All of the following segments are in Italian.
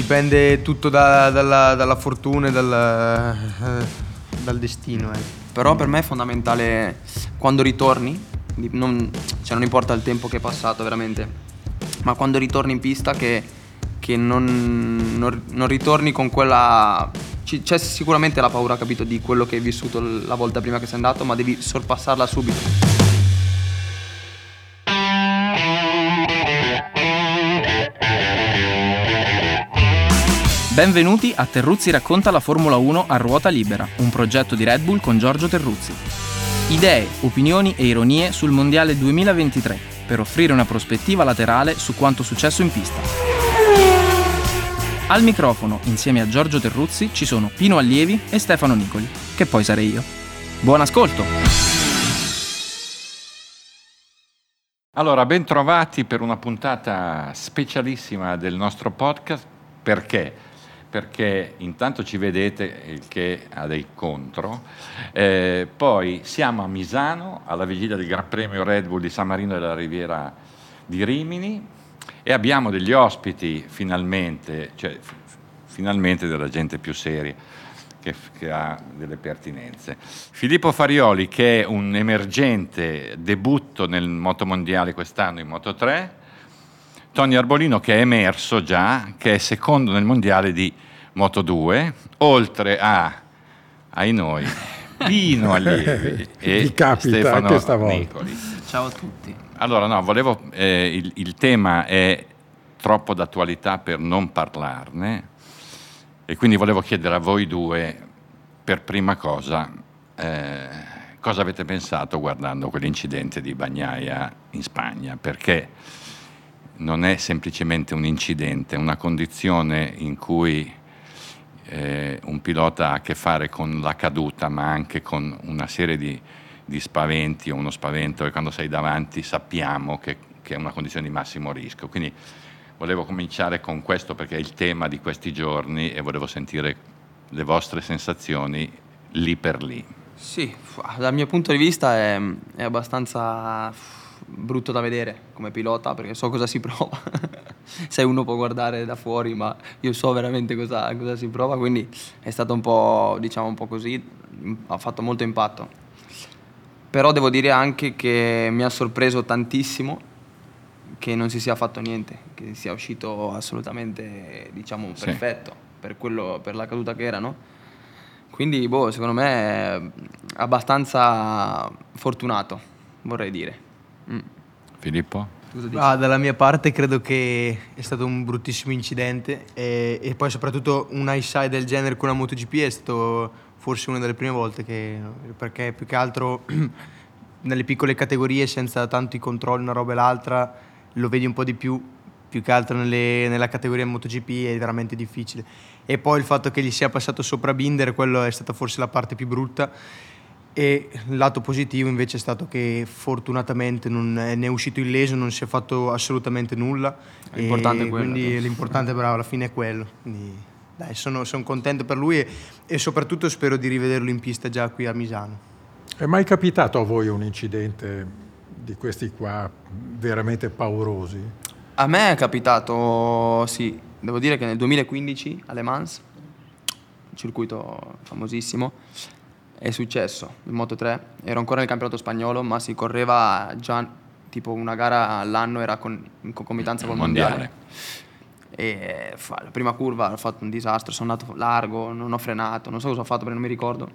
dipende tutto da- dalla, dalla fortuna e dal, eh, dal destino. eh. Però per me è fondamentale quando ritorni, non, cioè non importa il tempo che è passato veramente, ma quando ritorni in pista che, che non, non- non ritorni con quella... C'è sicuramente la paura, capito, di quello che hai vissuto la volta prima che sei andato, ma devi sorpassarla subito. Benvenuti a Terruzzi racconta la Formula 1 a ruota libera, un progetto di Red Bull con Giorgio Terruzzi. Idee, opinioni e ironie sul Mondiale 2023 per offrire una prospettiva laterale su quanto successo in pista. Al microfono, insieme a Giorgio Terruzzi, ci sono Pino Allievi e Stefano Nicoli, che poi sarei io. Buon ascolto! Allora, ben trovati per una puntata specialissima del nostro podcast. Perché? Perché intanto ci vedete, il che ha dei contro. Eh, poi siamo a Misano, alla vigilia del Gran Premio Red Bull di San Marino della Riviera di Rimini e abbiamo degli ospiti finalmente, cioè f- finalmente della gente più seria che, che ha delle pertinenze. Filippo Farioli, che è un emergente debutto nel motomondiale quest'anno in Moto 3, Tony Arbolino che è emerso già, che è secondo nel mondiale di Moto 2, oltre a, ai noi, Pino Allievi e Stefano. Nicoli. Ciao a tutti. Allora, no, volevo, eh, il, il tema è troppo d'attualità per non parlarne e quindi volevo chiedere a voi due, per prima cosa, eh, cosa avete pensato guardando quell'incidente di Bagnaia in Spagna, perché non è semplicemente un incidente, è una condizione in cui eh, un pilota ha a che fare con la caduta, ma anche con una serie di, di spaventi o uno spavento che quando sei davanti sappiamo che, che è una condizione di massimo rischio. Quindi volevo cominciare con questo perché è il tema di questi giorni e volevo sentire le vostre sensazioni lì per lì. Sì, dal mio punto di vista è, è abbastanza brutto da vedere come pilota perché so cosa si prova. Se uno può guardare da fuori, ma io so veramente cosa, cosa si prova, quindi è stato un po', diciamo, un po' così, im- ha fatto molto impatto. Però devo dire anche che mi ha sorpreso tantissimo che non si sia fatto niente, che sia uscito assolutamente, diciamo, Sì. perfetto per, quello, per la caduta che era, no? Quindi, boh, secondo me è abbastanza fortunato, vorrei dire. Mm. Filippo? Cosa dici? Ah, dalla mia parte credo che è stato un bruttissimo incidente e, e poi soprattutto un high side del genere con la MotoGP è stato forse una delle prime volte che perché più che altro nelle piccole categorie senza tanti controlli una roba e l'altra lo vedi un po' di più più che altro nelle- nella categoria MotoGP è veramente difficile e poi il fatto che gli sia passato sopra Binder quello è stata forse la parte più brutta e il lato positivo invece è stato che fortunatamente non è- ne è uscito illeso, non si è fatto assolutamente nulla. L'importante E è quello, Quindi no? l'importante bravo, alla fine è quello. Quindi, dai, sono, sono contento per lui e, e soprattutto spero di rivederlo in pista già qui a Misano. È mai capitato a voi un incidente di questi qua veramente paurosi? A me è capitato, sì, devo dire che nel 2015 a Le Mans, un circuito famosissimo, è successo in Moto 3. Ero ancora nel campionato spagnolo, ma si correva già tipo una gara all'anno, era con, in concomitanza col mondiale. Mondiale. E fa- la prima curva ho fatto un disastro, sono andato largo, non ho frenato, non so cosa ho fatto perché non mi ricordo.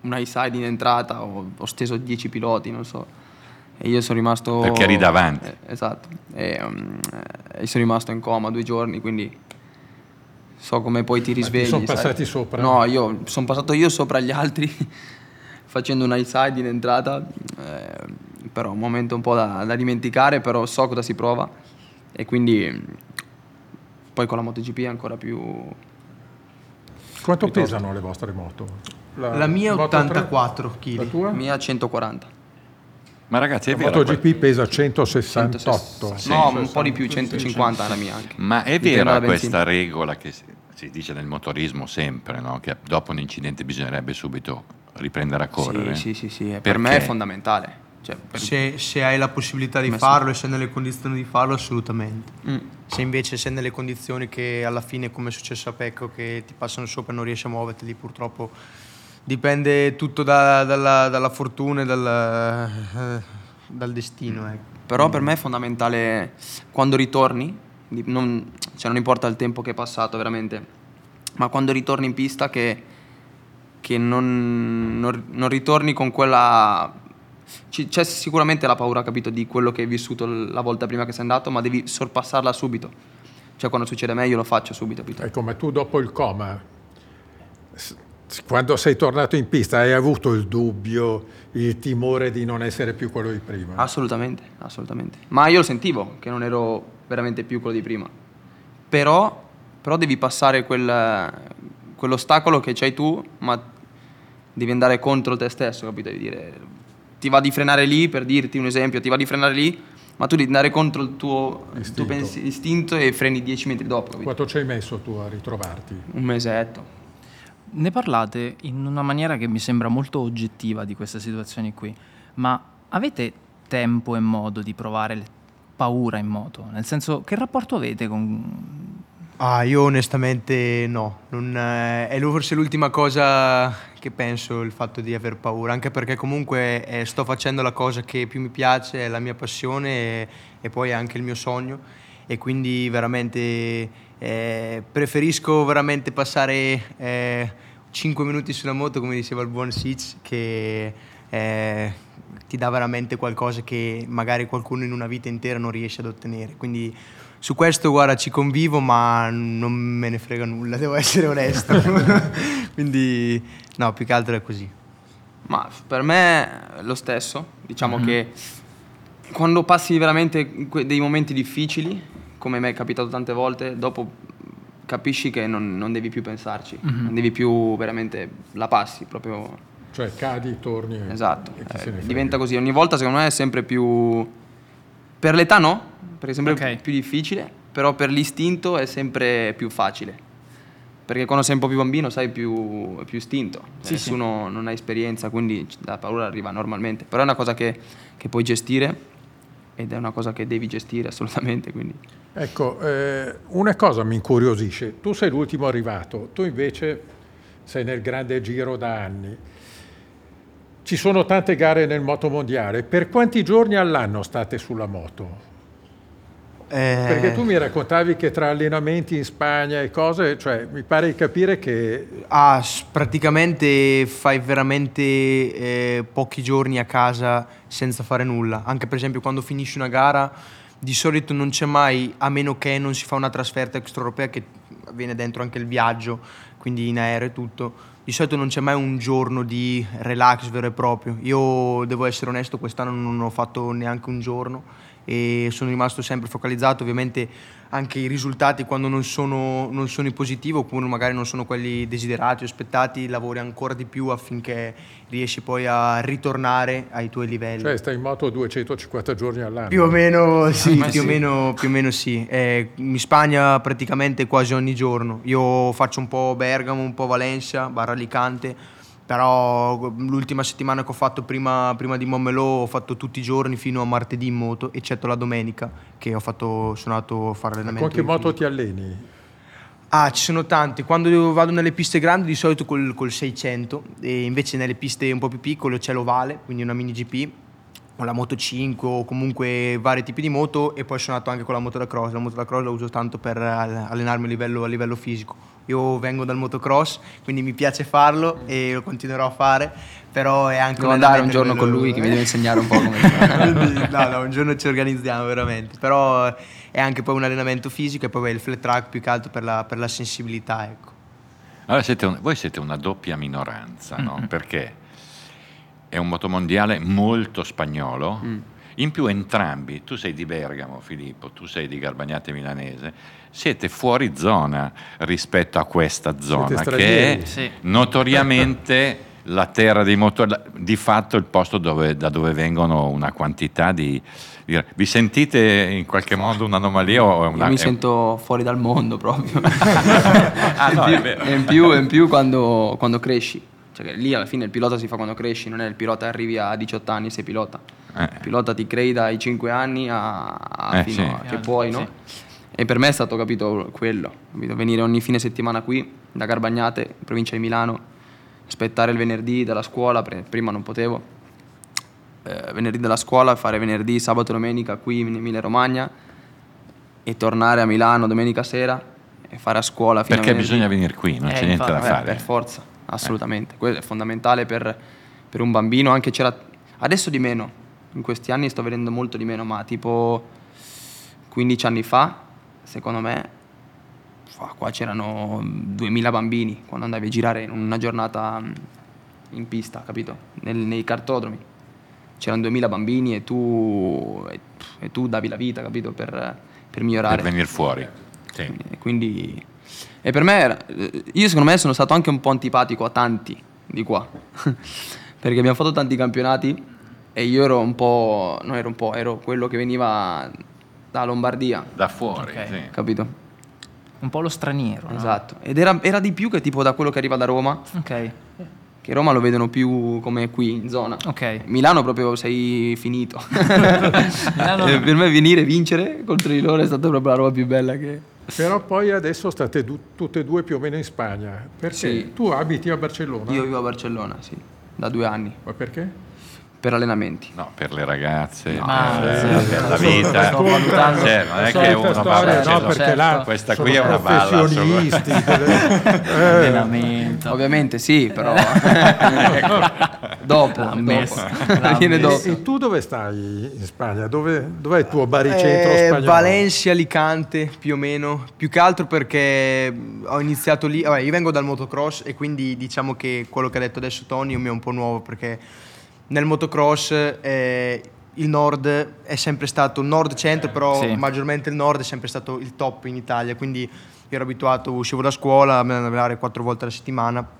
Un high side in entrata, ho, ho steso 10 piloti, non so. E io sono rimasto... Perché eri davanti. Eh, esatto. E, um, eh, sono rimasto in coma due giorni, quindi so come poi ti ti risvegli. son sai. passati sopra? No, io sono passato io sopra gli altri facendo un high side in entrata, eh, però un momento un po' da, da dimenticare, però so cosa si prova e quindi poi con la MotoGP è ancora più... Quanto pesano le vostre moto? La mia è Moto 3? 84 kg. La tua? Mia 140. Ma ragazzi, è La vero... MotoGP pesa 168. Sì, no, sì, un po' di più, 150 la mia anche. Ma è vera questa regola che si, dice nel motorismo sempre, no? che dopo un incidente bisognerebbe subito riprendere a correre? Sì, sì, sì, sì, per me è fondamentale. Cioè, per- Se, se hai la possibilità di Ma sì. farlo e sei nelle condizioni di farlo, assolutamente. Mm. Se invece sei nelle condizioni che alla fine, come è successo a Pecco, che ti passano sopra e non riesci a muoverti, lì purtroppo dipende tutto da- dalla, dalla fortuna e dal, eh, dal destino. Ecco. Però per me è fondamentale quando ritorni, non, cioè non importa il tempo che è passato veramente, ma quando ritorni in pista che, che non, non- non ritorni con quella... c'è sicuramente la paura, capito, di quello che hai vissuto la volta prima che sei andato, ma devi sorpassarla subito. Cioè quando succede a me io lo faccio subito, capito? Ecco, ma tu dopo il coma, quando sei tornato in pista, hai avuto il dubbio, il timore di non essere più quello di prima? Assolutamente, assolutamente. Ma io lo sentivo che non ero veramente più quello di prima. Però, però devi passare quel, quell'ostacolo che c'hai tu, ma devi andare contro te stesso, capito? Devi dire, ti va di frenare lì, per dirti un esempio, ti va di frenare lì, ma tu devi andare contro il tuo il tuo Istinto. pensi- istinto e freni dieci metri dopo, capito? Quanto ci hai messo tu a ritrovarti? Un mesetto. Ne parlate in una maniera che mi sembra molto oggettiva di queste situazioni qui, ma avete tempo e modo di provare paura in moto? Nel senso, che rapporto avete con... Ah, io onestamente no, Non, eh, è forse l'ultima cosa che penso il fatto di aver paura, anche perché comunque eh, sto facendo la cosa che più mi piace, è la mia passione e, e poi è anche il mio sogno e quindi veramente eh, preferisco veramente passare 5 minuti sulla moto, come diceva il buon Sitz, che eh, ti dà veramente qualcosa che magari qualcuno in una vita intera non riesce ad ottenere. Quindi su questo, guarda, ci convivo, ma non me ne frega nulla, devo essere onesto. Quindi, no, più che altro è così. Ma per me è lo stesso, diciamo che quando passi veramente dei momenti difficili, come mi è capitato tante volte, dopo capisci che non, non devi più pensarci, non devi più veramente, la passi proprio, Cioè cadi, torni esatto, eh, diventa così. Ogni volta secondo me è sempre più, per l'età no, perché è sempre Ok. più difficile, però per l'istinto è sempre più facile. Perché quando sei un po' più bambino sai più, più istinto, Sì, nessuno non ha esperienza, quindi la paura arriva normalmente. Però è una cosa che, che puoi gestire ed è una cosa che devi gestire assolutamente. Quindi. Ecco, eh, una cosa mi incuriosisce, tu sei l'ultimo arrivato, tu invece sei nel grande giro da anni. Ci sono tante gare nel motomondiale, per quanti giorni all'anno state sulla moto? Eh, Perché tu mi raccontavi che tra allenamenti in Spagna e cose, cioè mi pare di capire che Ah, praticamente fai veramente eh, pochi giorni a casa senza fare nulla. Anche per esempio quando finisci una gara, di solito non c'è mai, a meno che non si fa una trasferta extraeuropea che avviene dentro anche il viaggio, quindi in aereo e tutto. Di solito non c'è mai un giorno di relax vero e proprio. Io devo essere onesto, quest'anno non ho fatto neanche un giorno e sono rimasto sempre focalizzato. Ovviamente anche i risultati quando non sono, non sono i positivi oppure magari non sono quelli desiderati o aspettati, lavori ancora di più affinché riesci poi a ritornare ai tuoi livelli. cioè, stai in moto 250 giorni all'anno. Più o meno sì, più, O sì. meno, più o meno sì. Eh, in Spagna praticamente quasi ogni giorno. Io faccio un po' Bergamo, un po' Valencia, barra Alicante, però l'ultima settimana che ho fatto prima, prima di Montmelò ho fatto tutti i giorni fino a martedì in moto, eccetto la domenica che ho fatto, sono andato a fare allenamento. Con che moto ti alleni? Ah, ci sono tanti. Quando vado nelle piste grandi di solito col, col 600 e invece nelle piste un po' più piccole c'è l'ovale, quindi una mini GP, o la Moto 5 o comunque vari tipi di moto e poi sono andato anche con la moto da cross. La moto da cross la uso tanto per all- allenarmi a livello, a livello fisico. Io vengo dal motocross, quindi mi piace farlo e lo continuerò a fare, però è anche Devo un andare un giorno con lui che mi deve insegnare un po' come no, no, un giorno ci organizziamo veramente. Però è anche poi un allenamento fisico e poi il flat track più che altro per la, per la sensibilità, ecco. Allora siete un- voi siete una doppia minoranza, no? Perché è un motomondiale molto spagnolo. In più entrambi, tu sei di Bergamo Filippo, tu sei di Garbagnate Milanese, siete fuori zona rispetto a questa zona che è Sì. notoriamente la terra dei motori, di fatto il posto dove- da dove vengono una quantità di... di- Vi sentite in qualche modo un'anomalia o una... Io mi è- sento fuori dal mondo proprio. Ah, no, in, è più, vero. e in più, in più quando, quando cresci. Cioè che lì alla fine il pilota si fa quando cresci, non è il pilota arrivi a 18 anni e sei pilota. Eh. Il pilota ti crei dai 5 anni a, a Eh, fino sì. a che puoi, no? E per me è stato capito quello, capito? venire ogni fine settimana qui, da Garbagnate, in provincia di Milano, aspettare il venerdì dalla scuola, prima non potevo, eh, venerdì dalla scuola, fare venerdì, sabato domenica qui in Emilia Romagna e tornare a Milano domenica sera e fare a scuola fino Perché a bisogna venire qui, non Eh, c'è niente da infatti, Eh, fare. per forza, assolutamente. Quello è fondamentale per, per un bambino. Anche c'era. Adesso di meno. In questi anni sto vedendo molto di meno, ma tipo 15 anni fa, secondo me, qua c'erano 2000 bambini quando andavi a girare in una giornata mm, in pista, capito? Nel- nei cartodromi. C'erano 2000 bambini e tu, e, e tu davi la vita, capito? Per, per migliorare. Per venire fuori. Sì. E quindi e per me era- eh, io secondo me sono stato anche un po' antipatico a tanti di qua perché abbiamo fatto tanti campionati e io ero un po' non ero un po' ero quello che veniva da Lombardia Da fuori, Ok. sì. capito? Un po' lo straniero. no? esatto ed era, era di più che tipo da quello che arriva da Roma Ok, che Roma lo vedono più come qui in zona ok. Milano proprio sei finito Milano no. per me venire e vincere contro di loro è stata proprio la roba più bella che Però poi adesso state du- tutte e due più o meno in Spagna. Perché Sì. tu abiti a Barcellona? io vivo a Barcellona sì da due anni Ma perché? Per allenamenti No, per le ragazze, Ma- per, sì, per la vita. sto valutando- Cioè, non è La che solita uno va a storia, Barcellona. no, perché certo. là Questa qui è una balla. professionisti. delle- eh, Allenamento. Ovviamente sì, però dopo, L'ha dopo. messa, l'ha viene dopo. e tu dove stai in Spagna? Dove, dov'è il tuo baricentro Eh, spagnolo? Valencia, Alicante, più o meno. Più che altro perché ho iniziato lì. Vabbè, io vengo dal motocross e quindi diciamo che quello che ha detto adesso Tony mi è un po' nuovo perché nel motocross eh, il nord è sempre stato nord-centro, però Sì. maggiormente il nord è sempre stato il top in Italia. Quindi ero abituato, uscivo da scuola, a allenare quattro volte alla settimana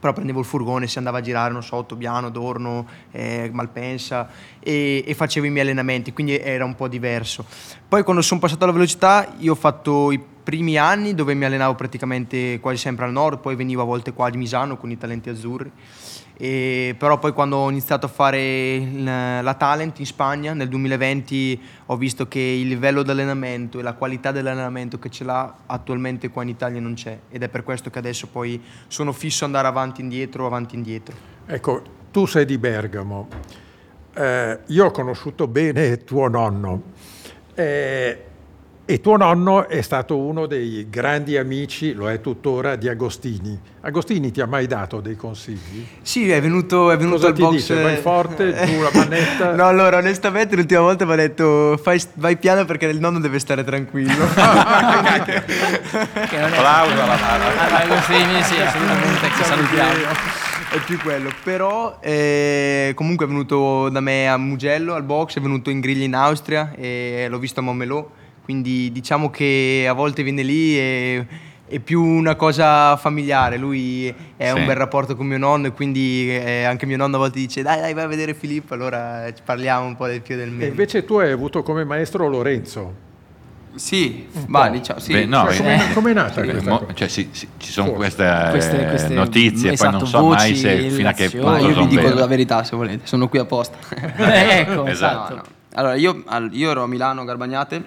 però prendevo il furgone, si andava a girare, non so, Ottobiano, Dorno, eh, Malpensa e, e facevo i miei allenamenti, quindi era un po' diverso. Poi quando sono passato alla velocità, io ho fatto i primi anni dove mi allenavo praticamente quasi sempre al nord, poi venivo a volte qua di Misano con i talenti azzurri. E, però poi quando ho iniziato a fare la talent in Spagna nel 2020 ho visto che il livello di allenamento e la qualità dell'allenamento che ce l'ha attualmente qua in Italia non c'è ed è per questo che adesso poi sono fisso andare avanti indietro avanti indietro Ecco, tu sei di Bergamo. Eh, io ho conosciuto bene tuo nonno. Eh, e tuo nonno è stato uno dei grandi amici, lo è tuttora, di Agostini. Agostini ti ha mai dato dei consigli? sì è venuto, è venuto Cosa al ti box dice? Vai forte, giù la manetta? no allora onestamente l'ultima volta mi ha detto "Fai- vai piano perché il nonno deve stare tranquillo Che non è- Applauso alla mano. Ah, Agostini, sì, assolutamente, che salutiamo. è più quello però eh, comunque è venuto da me a Mugello al box è venuto in griglia in Austria e l'ho visto a Montmelò quindi diciamo che a volte viene lì e è più una cosa familiare, lui è Sì. un bel rapporto con mio nonno e quindi eh, anche mio nonno a volte dice dai dai vai a vedere Filippo, allora ci parliamo un po' del più del E meno. invece tu hai avuto come maestro Lorenzo. Sì, ma diciamo, sì. Beh, no, Cioè, eh, come, com'è nata eh, questa mo- cioè, sì, sì, ci sono queste, eh, Queste- queste- notizie, esatto, poi non so mai voci, se fino a che. Ma punto io vi dico vere. la verità se volete, sono qui apposta. Ecco, Esatto. No, no. Allora, io, io ero a Milano, Garbagnate,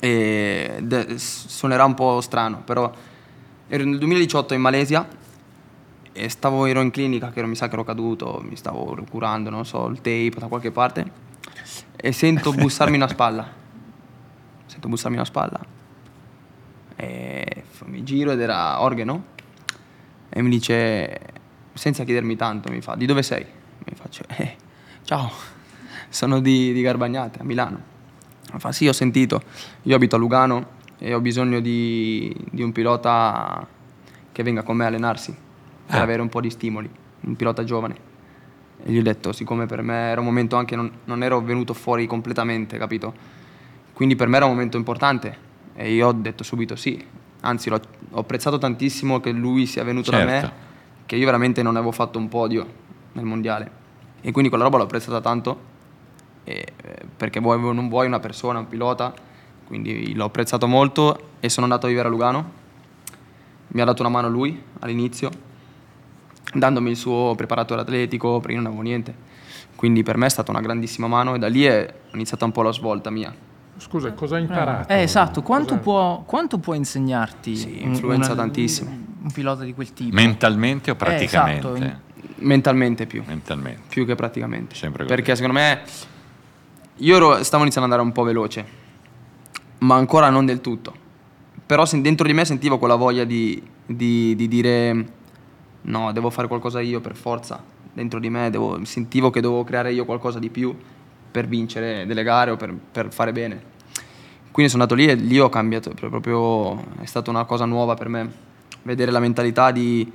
e de- suonerà un po' strano, però ero nel 2018 in Malesia e stavo, ero in clinica, che ero- mi sa che ero caduto, mi stavo curando, non so, il tape da qualche parte, e sento bussarmi una spalla. Sento bussarmi una spalla. E mi giro ed era Organo e mi dice, senza chiedermi tanto, mi fa, di dove sei? Mi faccio, eh, ciao, sono di, di Garbagnate, a Milano. Fa, sì, ho sentito, io abito a Lugano e ho bisogno di, di un pilota che venga con me a allenarsi, per Ah. avere un po' di stimoli, un pilota giovane. E gli ho detto, siccome per me era un momento anche, non, non ero venuto fuori completamente, capito? Quindi per me era un momento importante e io ho detto subito sì. Anzi, ho apprezzato tantissimo che lui sia venuto da Certo. me, che io veramente non avevo fatto un podio nel mondiale. E quindi quella roba l'ho apprezzata tanto, e, eh, perché vuoi o non vuoi una persona, un pilota, quindi l'ho apprezzato molto e sono andato a vivere a Lugano. Mi ha dato una mano lui all'inizio, dandomi il suo preparatore atletico, perché io non avevo niente. Quindi per me è stata una grandissima mano e da lì è iniziata un po' la svolta mia. Scusa, cosa hai imparato? Eh, esatto, quanto, può, quanto può insegnarti Sì, influenza una- tantissimo. un pilota di quel tipo? Mentalmente o Eh, praticamente? esatto, in- Mentalmente più, Mentalmente. più che praticamente. Sempre così. Perché secondo me io ero- stavo iniziando ad andare un po' veloce, ma ancora non del tutto. Però dentro di me sentivo quella voglia di, di- di dire no, devo fare qualcosa io per forza. Dentro di me devo- sentivo che dovevo creare io qualcosa di più per vincere delle gare o per, per fare bene. Quindi sono andato lì e lì ho cambiato, pro- proprio è stata una cosa nuova per me, vedere la mentalità di,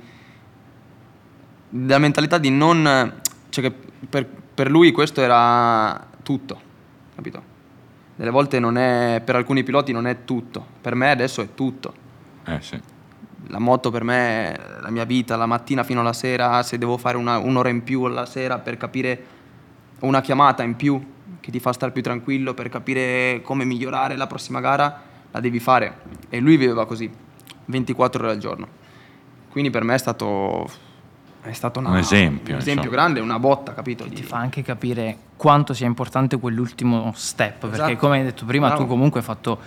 la mentalità di non, cioè che per, per lui questo era tutto, capito? Delle volte non è, per alcuni piloti non è tutto, per me adesso è tutto. Eh sì. La moto per me è la mia vita, la mattina fino alla sera, se devo fare una- un'ora in più alla sera per capire una chiamata in più che ti fa stare più tranquillo, per capire come migliorare la prossima gara, la devi fare. E lui viveva così, 24 ore al giorno. Quindi per me è stato, è stato una- Un esempio, un esempio grande, una botta, capito? ti fa anche capire quanto sia importante quell'ultimo step, perché Esatto. come hai detto prima Bravo. tu comunque hai fatto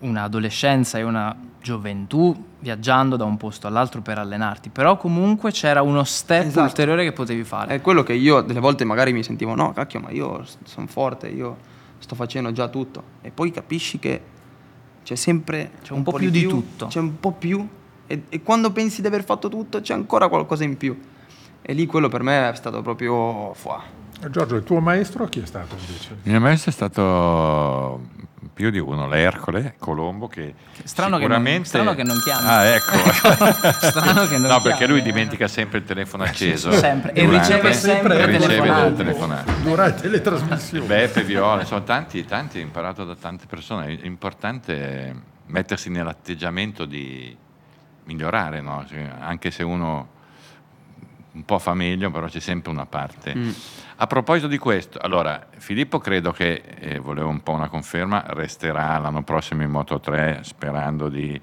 un'adolescenza e una gioventù viaggiando da un posto all'altro per allenarti, però comunque c'era uno step Esatto. ulteriore che potevi fare. È quello che io delle volte magari mi sentivo, no, cacchio, ma io sono forte, io sto facendo già tutto. E poi capisci che c'è sempre C'è un po' più di tutto. C'è un po' più. E, e quando pensi di aver fatto tutto, c'è ancora qualcosa in più. E lì quello per me è stato proprio fuà. Giorgio, il tuo maestro chi è stato invece? Il mio maestro è stato più di uno, l'Ercole Colombo che Strano che non- sicuramente... strano che non chiami. Ah, ecco. Strano che non no, perché lui dimentica sempre il telefono acceso. Sempre. E durante- riceve sempre e riceve telefonate. le telefonate. Durante le trasmissioni. Beppe, Viola, sono tanti, tanti, ho imparato da tante persone. È importante mettersi nell'atteggiamento di migliorare, no? Cioè, anche se uno un po' fa meglio, però c'è sempre una parte. Mm. A proposito di questo, allora, Filippo credo che, eh, volevo un po' una conferma, resterà l'anno prossimo in Moto 3 sperando di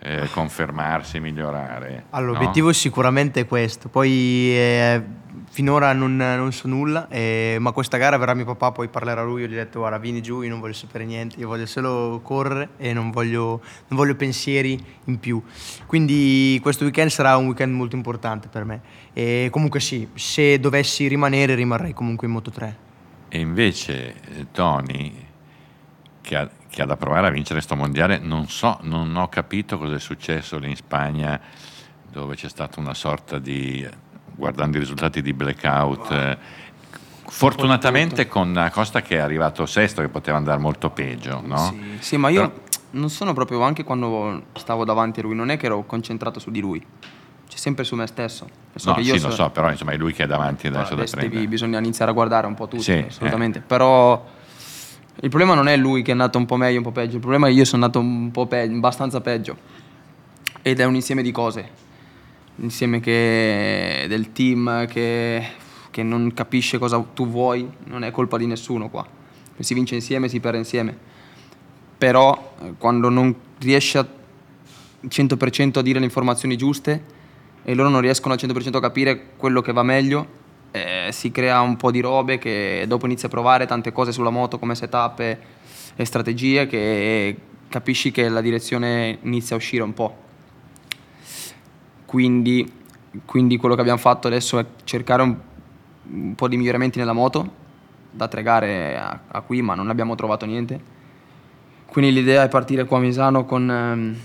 eh, confermarsi, migliorare. Allora, no? l'obiettivo sicuramente è questo. Poi eh, finora non, non so nulla, eh, ma questa gara verrà mio papà, poi parlerà lui. Io gli ho detto: Guarda, vieni giù, io non voglio sapere niente, io voglio solo correre e non voglio, non voglio pensieri in più. Quindi questo weekend sarà un weekend molto importante per me. E comunque sì, se dovessi rimanere, rimarrei comunque in Moto 3. E invece eh, Tony, che ha, che ha da provare a vincere sto mondiale, non so, non ho capito cosa è successo lì in Spagna, dove c'è stata una sorta di, guardando i risultati di blackout, eh, fortunatamente con Costa che è arrivato sesto, che poteva andare molto peggio, no? Sì, sì, ma io Però- non sono proprio, anche quando stavo davanti a lui, non è che ero concentrato su di lui. C'è sempre su me stesso. So No, sì, so- lo so, però insomma è lui che è davanti adesso da adesso devi- bisogna iniziare a guardare un po' tutto, Sì, eh. assolutamente. Però il problema non è lui che è andato un po' meglio, un po' peggio, il problema è che io sono andato un po' peggio, abbastanza peggio. Ed è un insieme di cose. Un insieme che, del team che, che non capisce cosa tu vuoi, non è colpa di nessuno qua. Si vince insieme, si perde insieme. Però eh, quando non riesci al 100% a dire le informazioni giuste e loro non riescono al 100% a capire quello che va meglio, eh, si crea un po' di robe che dopo inizi a provare tante cose sulla moto come setup e, e strategie che capisci che la direzione inizia a uscire un po'. Quindi, quindi quello che abbiamo fatto adesso è cercare un, un po' di miglioramenti nella moto, da tre gare a, a qui ma non abbiamo trovato niente. Quindi l'idea è partire qua a Misano con, ehm,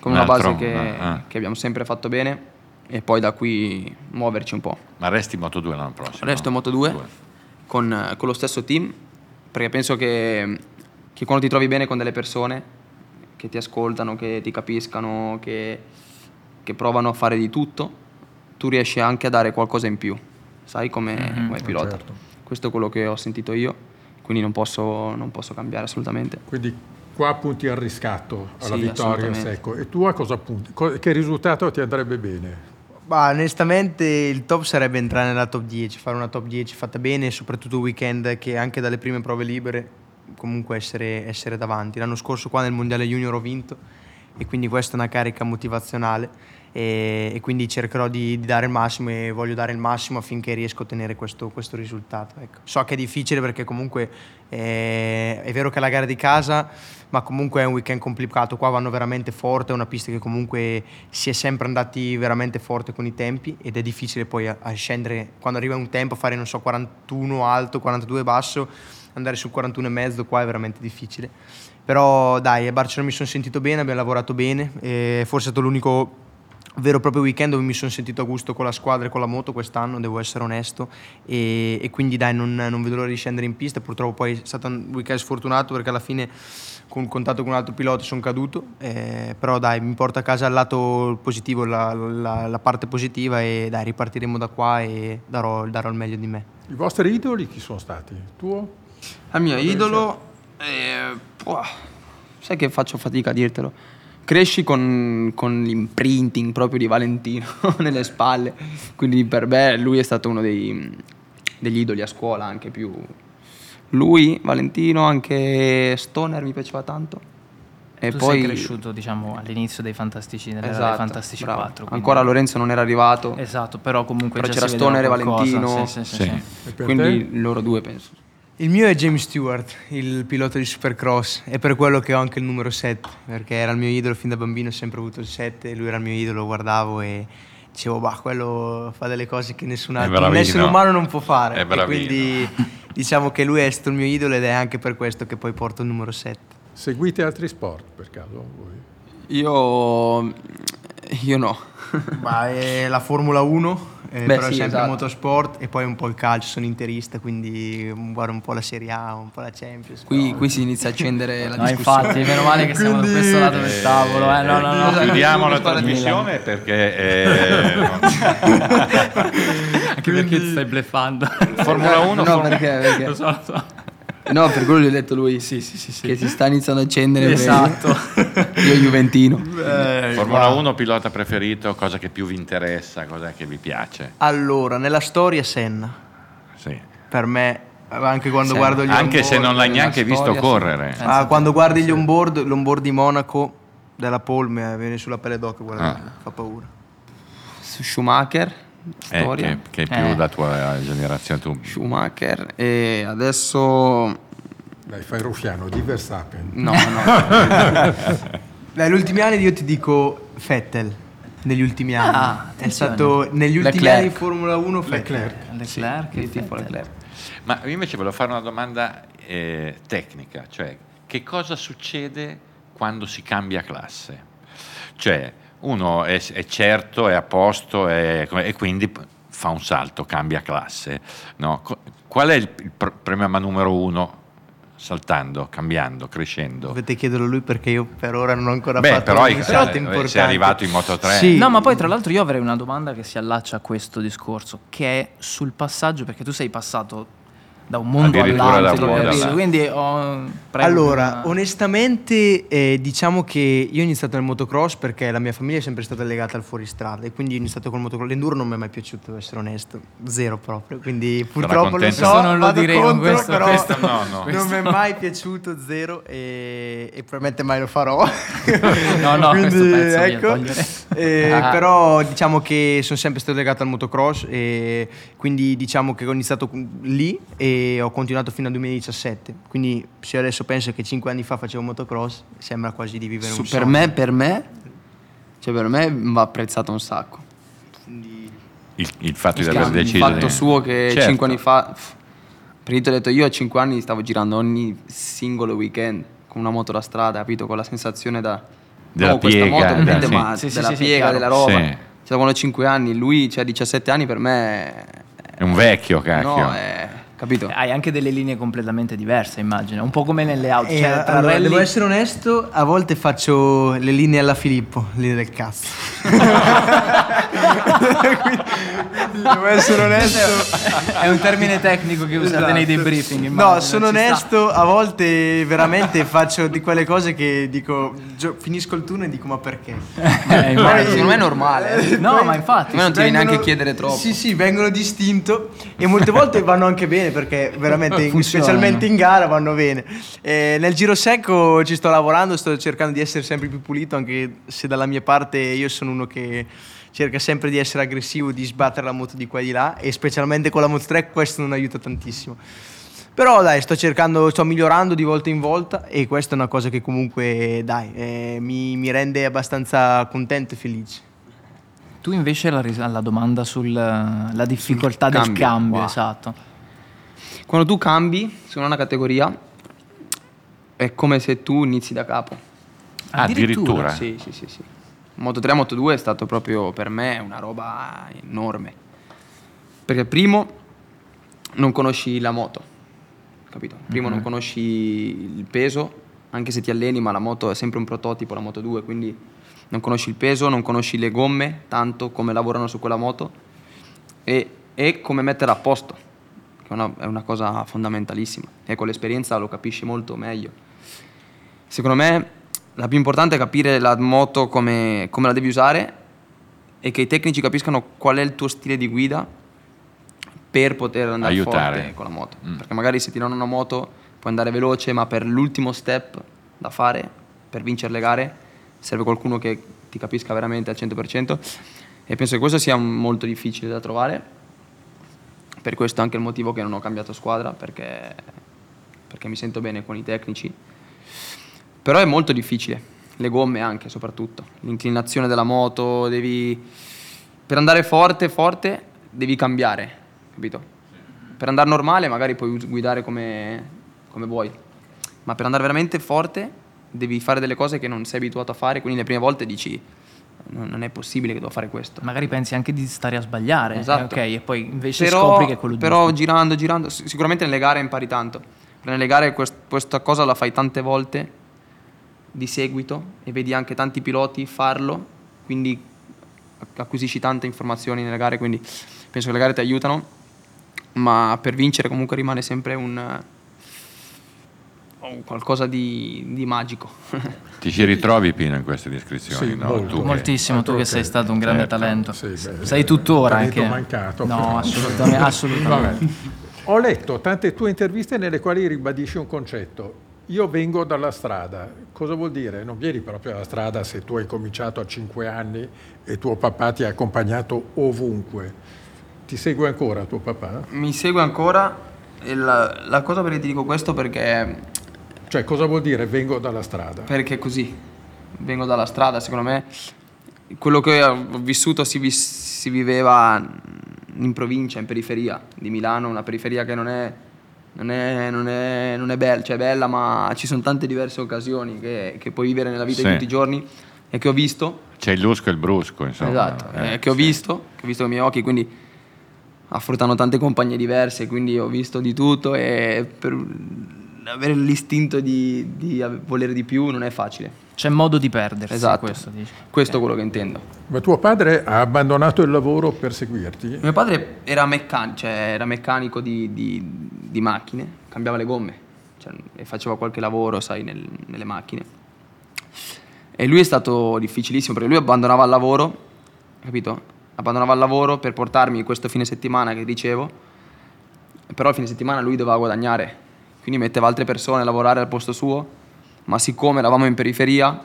con Un una base che, ah. che abbiamo sempre fatto bene e poi da qui muoverci un po'. Ma resti in Moto 2 l'anno prossimo? Resto in Moto 2 con, eh, con lo stesso team perché penso che, che quando ti trovi bene con delle persone che ti ascoltano, che ti capiscano, che, che provano a fare di tutto, tu riesci anche a dare qualcosa in più, sai, come, come pilota. certo. Questo è quello che ho sentito io, quindi non posso, non posso cambiare assolutamente. Quindi qua punti al riscatto, alla Sì, vittoria secco. E tu a cosa punti? Che risultato ti andrebbe bene? Ma onestamente il top sarebbe entrare nella top 10, fare una top 10 fatta bene soprattutto weekend che anche dalle prime prove libere comunque essere, essere davanti. L'anno scorso qua nel Mondiale Junior ho vinto e quindi questa è una carica motivazionale e, e quindi cercherò di, di, dare il massimo e voglio dare il massimo affinché riesco a ottenere questo, questo risultato. Ecco. So che è difficile perché comunque eh, è vero che la gara di casa, ma comunque è un weekend complicato, qua vanno veramente forte, è una pista che comunque si è sempre andati veramente forte con i tempi ed è difficile poi a, a scendere, quando arriva un tempo, fare non so 41 alto, 42 basso, andare sul 41 e mezzo qua è veramente difficile. Però dai, a Barcellona mi sono sentito bene, abbiamo lavorato bene, forse è stato l'unico vero e proprio weekend dove mi sono sentito a gusto con la squadra e con la moto quest'anno, devo essere onesto, e, e quindi dai, non, non, vedo l'ora di scendere in pista, purtroppo poi è stato un weekend sfortunato perché alla fine con un contatto con un altro pilota sono caduto, eh, però dai, mi porto a casa il lato positivo, la, la, la, parte positiva e dai, ripartiremo da qua e darò, darò il meglio di me. I vostri idoli chi sono stati? Tuo? Il mio idolo... Eh, sai che faccio fatica a dirtelo cresci con, con, l'imprinting proprio di Valentino nelle spalle, quindi per me lui è stato uno dei, degli idoli a scuola anche più. Lui, Valentino, anche Stoner mi piaceva tanto. E tu poi sei cresciuto diciamo all'inizio dei Fantastici, esatto, dei Fantastici bravo. 4. Quindi... Ancora Lorenzo non era arrivato. Esatto, però comunque però c'era Stoner e Valentino. Sì, sì, sì, sì. Quindi loro due penso. Il mio è James Stewart, il pilota di Supercross, e per quello che ho anche il numero 7, perché era il mio idolo fin da bambino, ho sempre avuto il 7, lui era il mio idolo, lo guardavo e dicevo, bah, quello fa delle cose che nessun altro, un essere umano non può fare. E quindi diciamo che lui è stato il mio idolo ed è anche per questo che poi porto il numero 7. Seguite altri sport per caso voi? Io, io no. Ma è la Formula 1 eh, Beh, però sì, sempre esatto. motorsport e poi un po' il calcio, sono interista, quindi guardo un po' la Serie A, un po' la Champions. Qui, qui si inizia a accendere la no, discussione. infatti, meno male che siamo quindi... da questo lato del tavolo. Eh, no, no, no. Chiudiamo la trasmissione perché... Eh, Anche perché ti stai bleffando. Formula 1? No, perché? perché? Lo so, lo so. No, per quello gli ho detto lui sì, sì, sì, sì. che si sta iniziando a accendere. Esatto. Io Juventino. Beh, Formula 1 pilota preferito, cosa che più vi interessa, cosa che vi piace? Allora, nella storia Senna. Sì. Per me anche quando Senna. guardo gli Anche se non l'hai neanche visto correre. Ah, quando guardi gli onboard, l'onboard di Monaco della Polme viene sulla pelle d'occhio, guarda, ah. fa paura. Schumacher eh, storia. Eh, che, che, è più eh. la tua generazione tu. Schumacher e adesso... Dai, fai ruffiano, di Verstappen. No, no. Negli ultimi anni io ti dico Vettel. Negli ultimi anni. Ah, è stato negli ultimi Leclerc. anni Formula 1 Leclerc. Leclerc, sì, tipo Leclerc. Ma io invece volevo fare una domanda eh, tecnica, cioè che cosa succede quando si cambia classe? Cioè, uno è, è certo, è a posto è, e quindi fa un salto, cambia classe. No? Qual è il, il problema numero uno saltando, cambiando, crescendo. Dovete chiederlo lui perché io per ora non ho ancora Beh, fatto però un salto importante. Sei arrivato in Moto 3. Sì. No, ma poi tra l'altro io avrei una domanda che si allaccia a questo discorso, che è sul passaggio, perché tu sei passato da un mondo all'altro. Quindi oh, allora, una... onestamente, eh, diciamo che io ho iniziato nel motocross perché la mia famiglia è sempre stata legata al fuoristrada e quindi ho iniziato col motocross. L'enduro non mi è mai piaciuto, devo essere onesto, zero proprio. Quindi purtroppo lo so, non lo direi contro, questo, però questo no, no. non mi è mai piaciuto zero e, e probabilmente mai lo farò. no, no, quindi, ecco. Eh, ah. Però diciamo che sono sempre stato legato al motocross e quindi diciamo che ho iniziato lì e ho continuato fino al 2017. Quindi se adesso penso che 5 anni fa facevo motocross, sembra quasi di vivere Su, un per sogno. Me, per me, cioè per me va apprezzato un sacco. Il, il fatto di aver deciso. Il fatto suo che certo. 5 anni fa, prima ho detto io a 5 anni stavo girando ogni singolo weekend con una moto da strada, capito? Con la sensazione da... Della no, piega, moto, da, sì. ma sì, della sì, piega, della roba. Cioè, quando ho 5 anni, lui, cioè 17 anni per me... È un vecchio, cacchio. No, è capito? Hai anche delle linee completamente diverse, immagino, un po' come nelle auto. Eh, cioè, allora, rally... Devo essere onesto, a volte faccio le linee alla Filippo, linee del cazzo. quindi, devo essere onesto. È un termine tecnico che usate Esatto. nei debriefing. No, immagino, sono ci sta. onesto, a volte veramente faccio di quelle cose che dico, gio- finisco il turno e dico ma perché? Eh. Poi- secondo me è normale. eh. No, ma infatti. Me non ti devi vengono- neanche chiedere troppo. Sì, sì, vengono distinto e molte volte vanno anche bene perché veramente, in- specialmente in gara, vanno bene. Eh, nel giro secco ci sto lavorando, sto cercando di essere sempre più pulito, anche se dalla mia parte io sono uno che cerca sempre di essere aggressivo, di sbattere la moto di qua e di là e specialmente con la Moto 3 questo non aiuta tantissimo. Però dai, sto cercando, sto migliorando di volta in volta e questa è una cosa che comunque dai, eh, mi, mi rende abbastanza contento e felice. Tu invece la, ris- alla domanda sulla la difficoltà del cambio. cambio, Wow. esatto. Quando tu cambi su una categoria è come se tu inizi da capo. Addirittura. Sì, sì, sì, sì. Moto 3 Moto 2 è stato proprio per me una roba enorme. Perché primo non conosci la moto, capito? Primo non conosci il peso, anche se ti alleni, ma la moto è sempre un prototipo, la Moto 2, quindi non conosci il peso, non conosci le gomme, tanto come lavorano su quella moto e, e come metterla a posto, che è una, è una cosa fondamentalissima. E con l'esperienza lo capisci molto meglio. Secondo me la più importante è capire la moto come, come la devi usare e che i tecnici capiscano qual è il tuo stile di guida per poter andare Aiutare. forte con la moto. Perché magari se ti danno una moto puoi andare veloce, ma per l'ultimo step da fare, per vincere le gare, serve qualcuno che ti capisca veramente al 100% e penso che questo sia molto difficile da trovare. Per questo è anche il motivo che non ho cambiato squadra, perché, perché mi sento bene con i tecnici. Però è molto difficile, le gomme anche soprattutto, l'inclinazione della moto, devi... Per andare forte, forte, devi cambiare, capito? Per andare normale magari puoi guidare come, come vuoi, ma per andare veramente forte devi fare delle cose che non sei abituato a fare, quindi le prime volte dici non è possibile che devo fare questo. Magari pensi anche di stare a sbagliare. eh, Esatto. ok, e poi invece Però, scopri che è quello però giusto. girando, girando, sic- sicuramente nelle gare impari tanto. Nelle gare quest- questa cosa la fai tante volte di seguito e vedi anche tanti piloti farlo, quindi acquisisci tante informazioni nelle gare, quindi penso che le gare ti aiutano, ma per vincere comunque rimane sempre eh, un qualcosa di, di magico. Ti ci ritrovi Pino in queste descrizioni? Sì, no? molto. Tu che- Moltissimo, tu che sei stato un grande Certo. talento. Sì, beh, sei tuttora anche. mancato. No, assolutamente. assolutamente. Ho letto tante tue interviste nelle quali ribadisci un concetto. Io vengo dalla strada. Cosa vuol dire? Non vieni proprio dalla strada se tu hai cominciato a 5 anni e tuo papà ti ha accompagnato ovunque. Ti segue ancora tuo papà? Mi segue ancora e la, la cosa perché ti dico questo perché Cioè, cosa vuol dire vengo dalla strada? Perché è così. Vengo dalla strada, secondo me. Quello che ho vissuto si, vis- si viveva in provincia, in periferia di Milano, una periferia che non è, non è, non è, non è bella, cioè è bella, ma ci sono tante diverse occasioni che, che puoi vivere nella vita Sì. di tutti i giorni e che ho visto. C'è il lusco e il brusco, insomma. esatto, Eh, eh, che ho sì. visto, che ho visto con i miei occhi, quindi affrontano tante compagnie diverse, quindi ho visto di tutto e per avere l'istinto di, di volere di più non è facile. C'è modo di perdersi. Esatto. Questo dici. Questo è quello che intendo. Ma tuo padre ha abbandonato il lavoro per seguirti? Mio padre era, meccan- cioè, era meccanico di, di- di macchine, cambiava le gomme cioè, e faceva qualche lavoro, sai, nel- nelle macchine. E lui è stato difficilissimo perché lui abbandonava il lavoro, capito? Abbandonava il lavoro per portarmi questo fine settimana che dicevo, però il fine settimana lui doveva guadagnare, quindi metteva altre persone a lavorare al posto suo, ma siccome eravamo in periferia,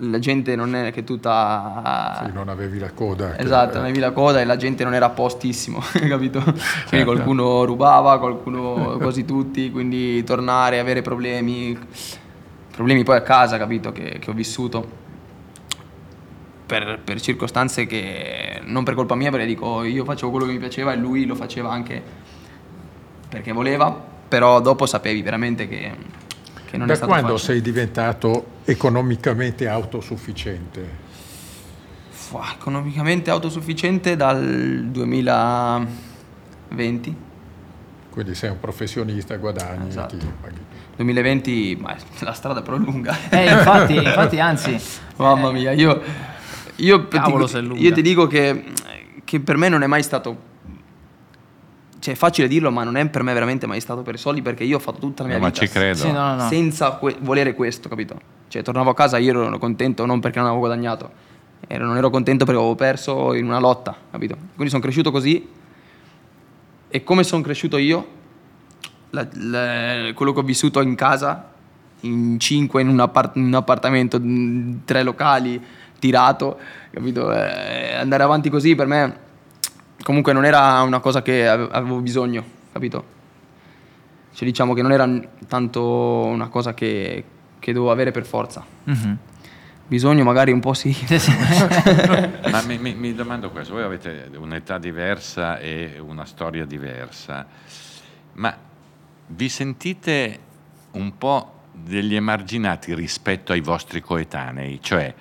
la gente non è che tutta... Sì, non avevi la coda. che- Esatto, avevi la coda e la gente non era a postissimo, capito? Quindi qualcuno rubava, qualcuno quasi tutti, quindi tornare, avere problemi, problemi poi a casa, capito, che, che ho vissuto per, per circostanze che non per colpa mia, perché dico io facevo quello che mi piaceva e lui lo faceva anche perché voleva, però dopo sapevi veramente che, che non è Da stato quando facile. sei diventato economicamente autosufficiente? Fua, economicamente autosufficiente dal 2020. Quindi sei un professionista, guadagni, Esatto. ti paghi. 2020, ma la strada però è lunga. Eh, infatti, infatti, anzi, Mamma mia, io, io, Cavolo, ti, è io ti dico che che per me non è mai stato cioè è facile dirlo, ma non è per me veramente mai stato per i soldi perché io ho fatto tutta la mia No, ma vita ci credo. Sì, no, no, no. senza que- volere questo, capito? Cioè tornavo a casa, io ero contento non perché non avevo guadagnato, ero- non ero contento perché avevo perso in una lotta, capito? Quindi sono cresciuto così e come sono cresciuto io, la- la- quello che ho vissuto in casa, in cinque, in un, appart- in un appartamento, in tre locali, tirato, capito? Eh, andare avanti così per me comunque non era una cosa che ave- avevo bisogno, capito? Cioè diciamo che non era tanto una cosa che, che dovevo avere per forza. Mhm. Bisogno magari un po' sì. Ma mi, mi- mi domando questo, voi avete un'età diversa e una storia diversa, ma vi sentite un po' degli emarginati rispetto ai vostri coetanei? Cioè,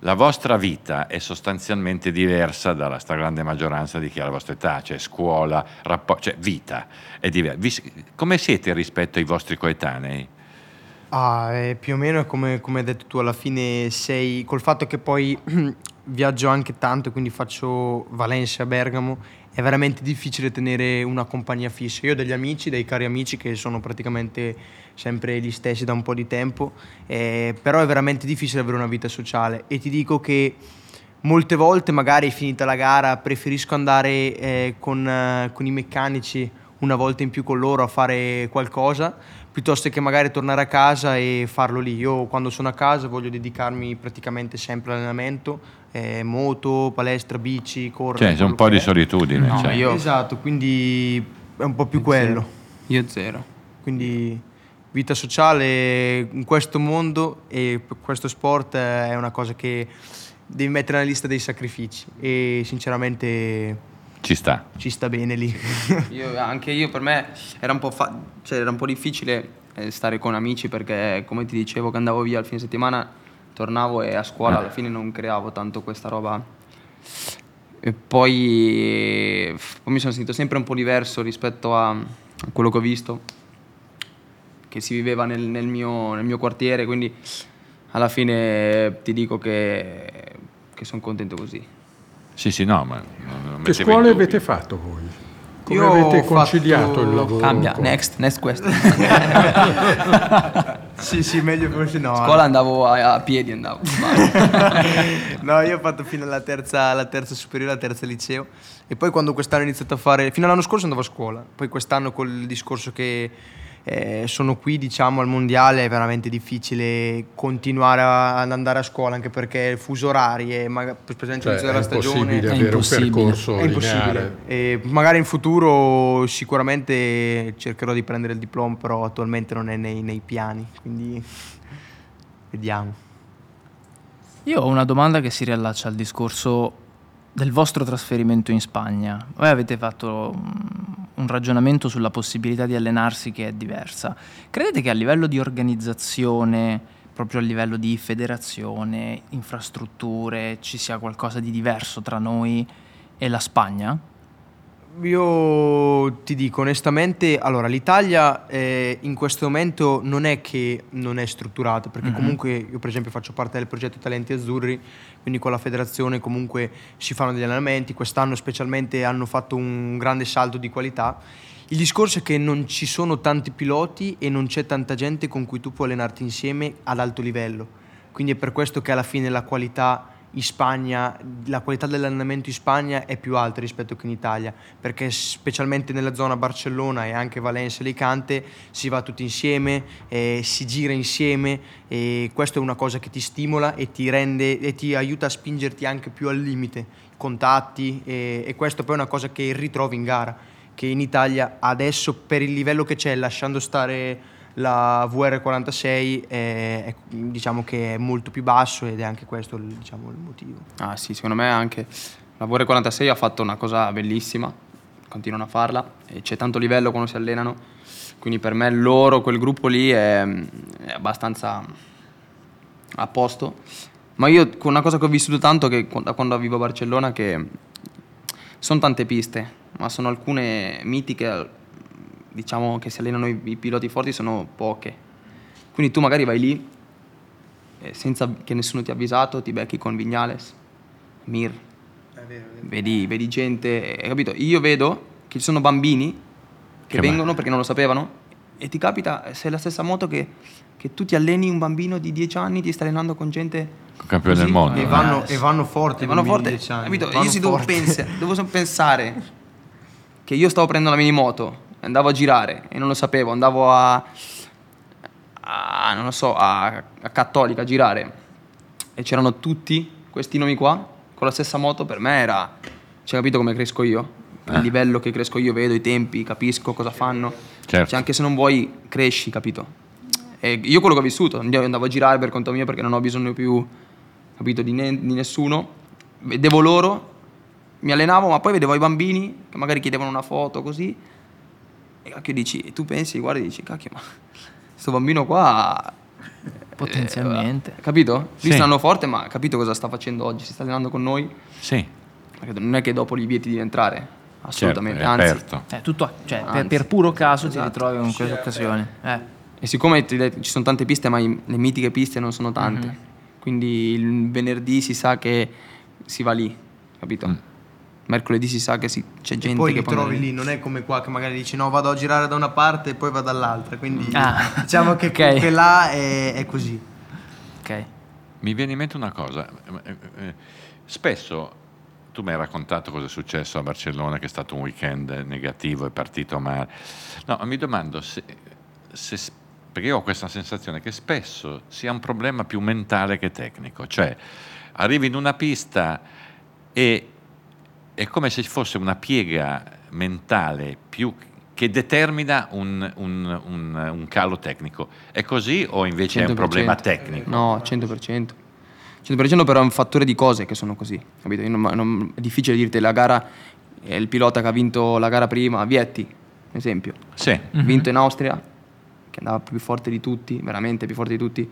la vostra vita è sostanzialmente diversa dalla stragrande maggioranza di chi ha la vostra età, cioè scuola, rapporti, cioè vita è diversa. Come siete rispetto ai vostri coetanei? Ah, eh, più o meno come, come hai detto tu, alla fine sei, col fatto che poi viaggio anche tanto, quindi faccio Valencia, Bergamo, è veramente difficile tenere una compagnia fissa. Io ho degli amici, dei cari amici che sono praticamente sempre gli stessi da un po' di tempo, eh, però è veramente difficile avere una vita sociale e ti dico che molte volte magari finita la gara preferisco andare eh, con, eh, con i meccanici una volta in più con loro a fare qualcosa piuttosto che magari tornare a casa e farlo lì. Io quando sono a casa voglio dedicarmi praticamente sempre all'allenamento, eh, moto, palestra, bici, correre. Cioè, c'è un po' di solitudine. No, cioè. io- Esatto, quindi è un po' più quello. Io zero. Quindi vita sociale in questo mondo e questo sport è una cosa che devi mettere nella lista dei sacrifici e sinceramente Ci sta. ci sta bene lì. Io- anche io per me era un po', fa- cioè, era un po' difficile eh, stare con amici perché come ti dicevo che andavo via il fine settimana tornavo e a scuola alla fine non creavo tanto questa roba e poi, poi mi sono sentito sempre un po' diverso rispetto a, quello che ho visto che si viveva nel, nel mio, nel mio quartiere quindi alla fine ti dico che, che sono contento così Sì, sì, no, ma Che scuole avete fatto voi? Come Io avete conciliato fatto- il lavoro? cambia con- next next question sì, sì, meglio forse no. a scuola andavo a, a piedi andavo no, io ho fatto fino alla terza, alla terza superiore, alla terza liceo. E poi quando quest'anno ho iniziato a fare, fino all'anno scorso andavo a scuola, poi quest'anno col discorso che eh, sono qui diciamo al mondiale è veramente difficile continuare a- ad andare a scuola anche perché il fuso orari e magari presente Cioè, della stagione impossibile È avere un impossibile. percorso è impossibile. E magari in futuro sicuramente cercherò di prendere il diploma, però attualmente non è nei, nei piani, quindi vediamo. Io ho una domanda che si riallaccia al discorso del vostro trasferimento in Spagna. Voi avete fatto mm, un ragionamento sulla possibilità di allenarsi che è diversa. Credete che a livello di organizzazione, proprio a livello di federazione, infrastrutture, ci sia qualcosa di diverso tra noi e la Spagna? Io ti dico onestamente, allora l'Italia eh, in questo momento non è che non è strutturata, perché Mhm. comunque io per esempio faccio parte del progetto Talenti Azzurri, quindi con la federazione comunque si fanno degli allenamenti, quest'anno specialmente hanno fatto un grande salto di qualità. Il discorso è che non ci sono tanti piloti e non c'è tanta gente con cui tu puoi allenarti insieme ad alto livello, quindi è per questo che alla fine la qualità in Spagna, la qualità dell'allenamento in Spagna è più alta rispetto che in Italia, perché specialmente nella zona Barcellona e anche Valencia Alicante si va tutti insieme, eh, si gira insieme e questo è una cosa che ti stimola e ti rende e ti aiuta a spingerti anche più al limite, contatti e, e questo poi è una cosa che ritrovi in gara, che in Italia adesso per il livello che c'è, lasciando stare la VR46 è, è- diciamo che è molto più basso ed è anche questo diciamo, il motivo. Ah sì, secondo me anche la Vorre 46 ha fatto una cosa bellissima, continuano a farla e c'è tanto livello quando si allenano, quindi per me loro, quel gruppo lì è, è abbastanza a posto. Ma io una cosa che ho vissuto tanto che da quando vivo a Barcellona che sono tante piste, ma sono alcune mitiche, diciamo che si allenano i, i piloti forti sono poche. Quindi tu magari vai lì e senza che nessuno ti ha avvisato, ti becchi con Vignales, Mir, vedi, vedi gente, hai capito? Io vedo che ci sono bambini che, Che vengono ma- perché non lo sapevano e ti capita, se è la stessa moto che, che tu ti alleni un bambino di 10 anni, ti stai allenando con gente... Campione così, del mondo. E Eh, vanno, sì. e vanno forti. E vanno i bambini forte, di 10 anni. capito? Vanno Io si devo, forti. pensa- devo pensare che io stavo prendendo la minimoto, andavo a girare e non lo sapevo, andavo a, a non lo so, a, a Cattolica a girare e c'erano tutti questi nomi qua con la stessa moto, per me era, cioè capito come cresco io? Il Eh. livello che cresco io, vedo i tempi, capisco cosa fanno. Certo. Cioè, anche se non vuoi, cresci, capito? E io quello che ho vissuto, andavo a girare per conto mio perché non ho bisogno più, capito, di, ne- di nessuno. Vedevo loro, mi allenavo, ma poi vedevo i bambini che magari chiedevano una foto così. E cacchio dici, tu pensi, guardi dici, cacchio, ma questo bambino qua... Potenzialmente. eh, capito? Sì. Stanno forte, ma capito cosa sta facendo oggi? Si sta allenando con noi. Sì, Perché non è che dopo gli vieti di entrare, certo, assolutamente, è anzi. aperto. Eh, tutto, cioè, per, Anzi. per puro caso ti Esatto. ritrovi in queste occasioni. Eh. E siccome ti detto, ci sono tante piste, ma i- le mitiche piste non sono tante. Mhm. Quindi il venerdì si sa che si va lì, capito? Mm. Mercoledì si sa che si- c'è E gente poi che può trovi andare lì, non è come qua che magari dici no vado a girare da una parte e poi vado dall'altra, quindi Ah, diciamo che ok. comunque là è, è così. Ok. Mi viene in mente una cosa. Spesso tu mi hai raccontato cosa è successo a Barcellona, che è stato un weekend negativo, è partito male. No, ma mi domando se, se- perché io ho questa sensazione che spesso sia un problema più mentale che tecnico. Cioè, arrivi in una pista e è come se ci fosse una piega mentale più che determina un, un- un- un calo tecnico. È così o invece è un 100%. problema tecnico? No, 100%. 100% però è un fattore di cose che sono così, capito? Non- non- è difficile dirti la gara, è il pilota che ha vinto la gara prima, Vietti, esempio. Sì. Ha vinto in Austria, che andava più forte di tutti, veramente più forte di tutti.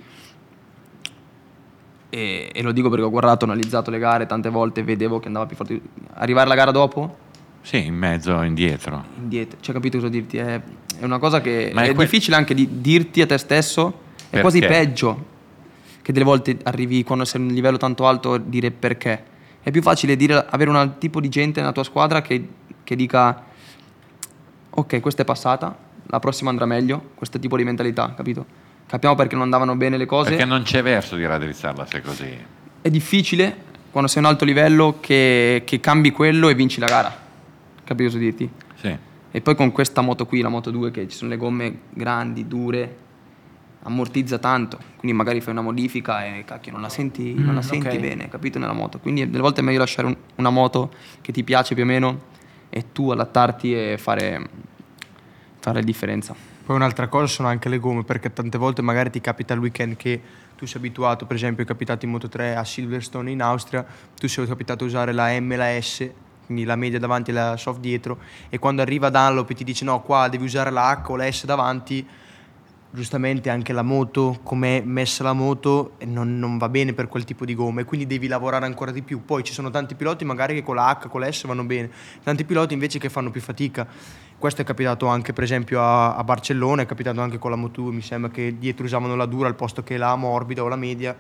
E, e lo dico perché ho guardato, ho analizzato le gare tante volte, vedevo che andava più forte. Arrivare la gara dopo, Sì, in mezzo, indietro. indietro. Cioè, capito cosa dirti? È, è una cosa che Ma è è, que- difficile anche di dirti a te stesso. È Perché? quasi peggio che delle volte arrivi quando sei a un livello tanto alto dire perché. È più facile dire, avere un tipo di gente nella tua squadra che, che dica ok, questa è passata, la prossima andrà meglio, questo tipo di mentalità, capito? Capiamo perché non andavano bene le cose. Perché non c'è verso di raddrizzarla se è così. È difficile quando sei a un alto livello che, che cambi quello e vinci la gara. Capito cosa dirti? Sì. E poi con questa moto qui, la Moto 2, che ci sono le gomme grandi, dure, ammortizza tanto. Quindi magari fai una modifica e cacchio non la senti, non la senti ok. bene, capito? Nella moto. Quindi delle volte è meglio lasciare un- una moto che ti piace più o meno e tu adattarti e fare, fare la differenza. Poi un'altra cosa sono anche le gomme, perché tante volte magari ti capita il weekend che tu sei abituato, per esempio è capitato in Moto 3 a Silverstone in Austria, tu sei capitato a usare la M e la S, quindi la media davanti e la soft dietro, e quando arriva Dunlop e ti dice no, qua devi usare la H o la S davanti, giustamente anche la moto, come è messa la moto, non, non va bene per quel tipo di gomme, quindi devi lavorare ancora di più. Poi ci sono tanti piloti magari che con la H, con la S vanno bene, tanti piloti invece che fanno più fatica. Questo è capitato anche per esempio a, a Barcellona, è capitato anche con la Moto 2, mi sembra che dietro usavano la dura al posto che la morbida o la media.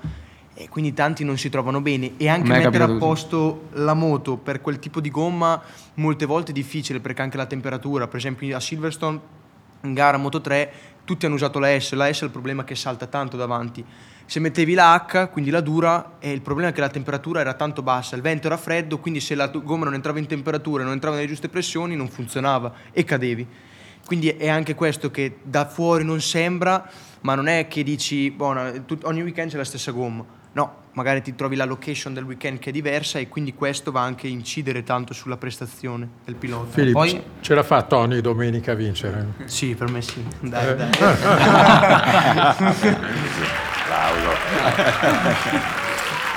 E quindi tanti non si trovano bene e anche me mettere a così. posto la moto per quel tipo di gomma molte volte è difficile perché anche la temperatura, per esempio a Silverstone in gara Moto 3 tutti hanno usato la S, la S è il problema che salta tanto davanti. Se mettevi la H, quindi la dura, e il problema è che la temperatura era tanto bassa, il vento era freddo, quindi se la gomma non entrava in temperatura, non entrava nelle giuste pressioni, non funzionava e cadevi. Quindi è anche questo che da fuori non sembra, ma non è che dici, buona, ogni weekend c'è la stessa gomma. No, magari ti trovi la location del weekend che è diversa e quindi questo va anche a incidere tanto sulla prestazione del pilota. Filippo, Poi- ce la fa Tony domenica a vincere? Sì, per me sì. Dai, dai.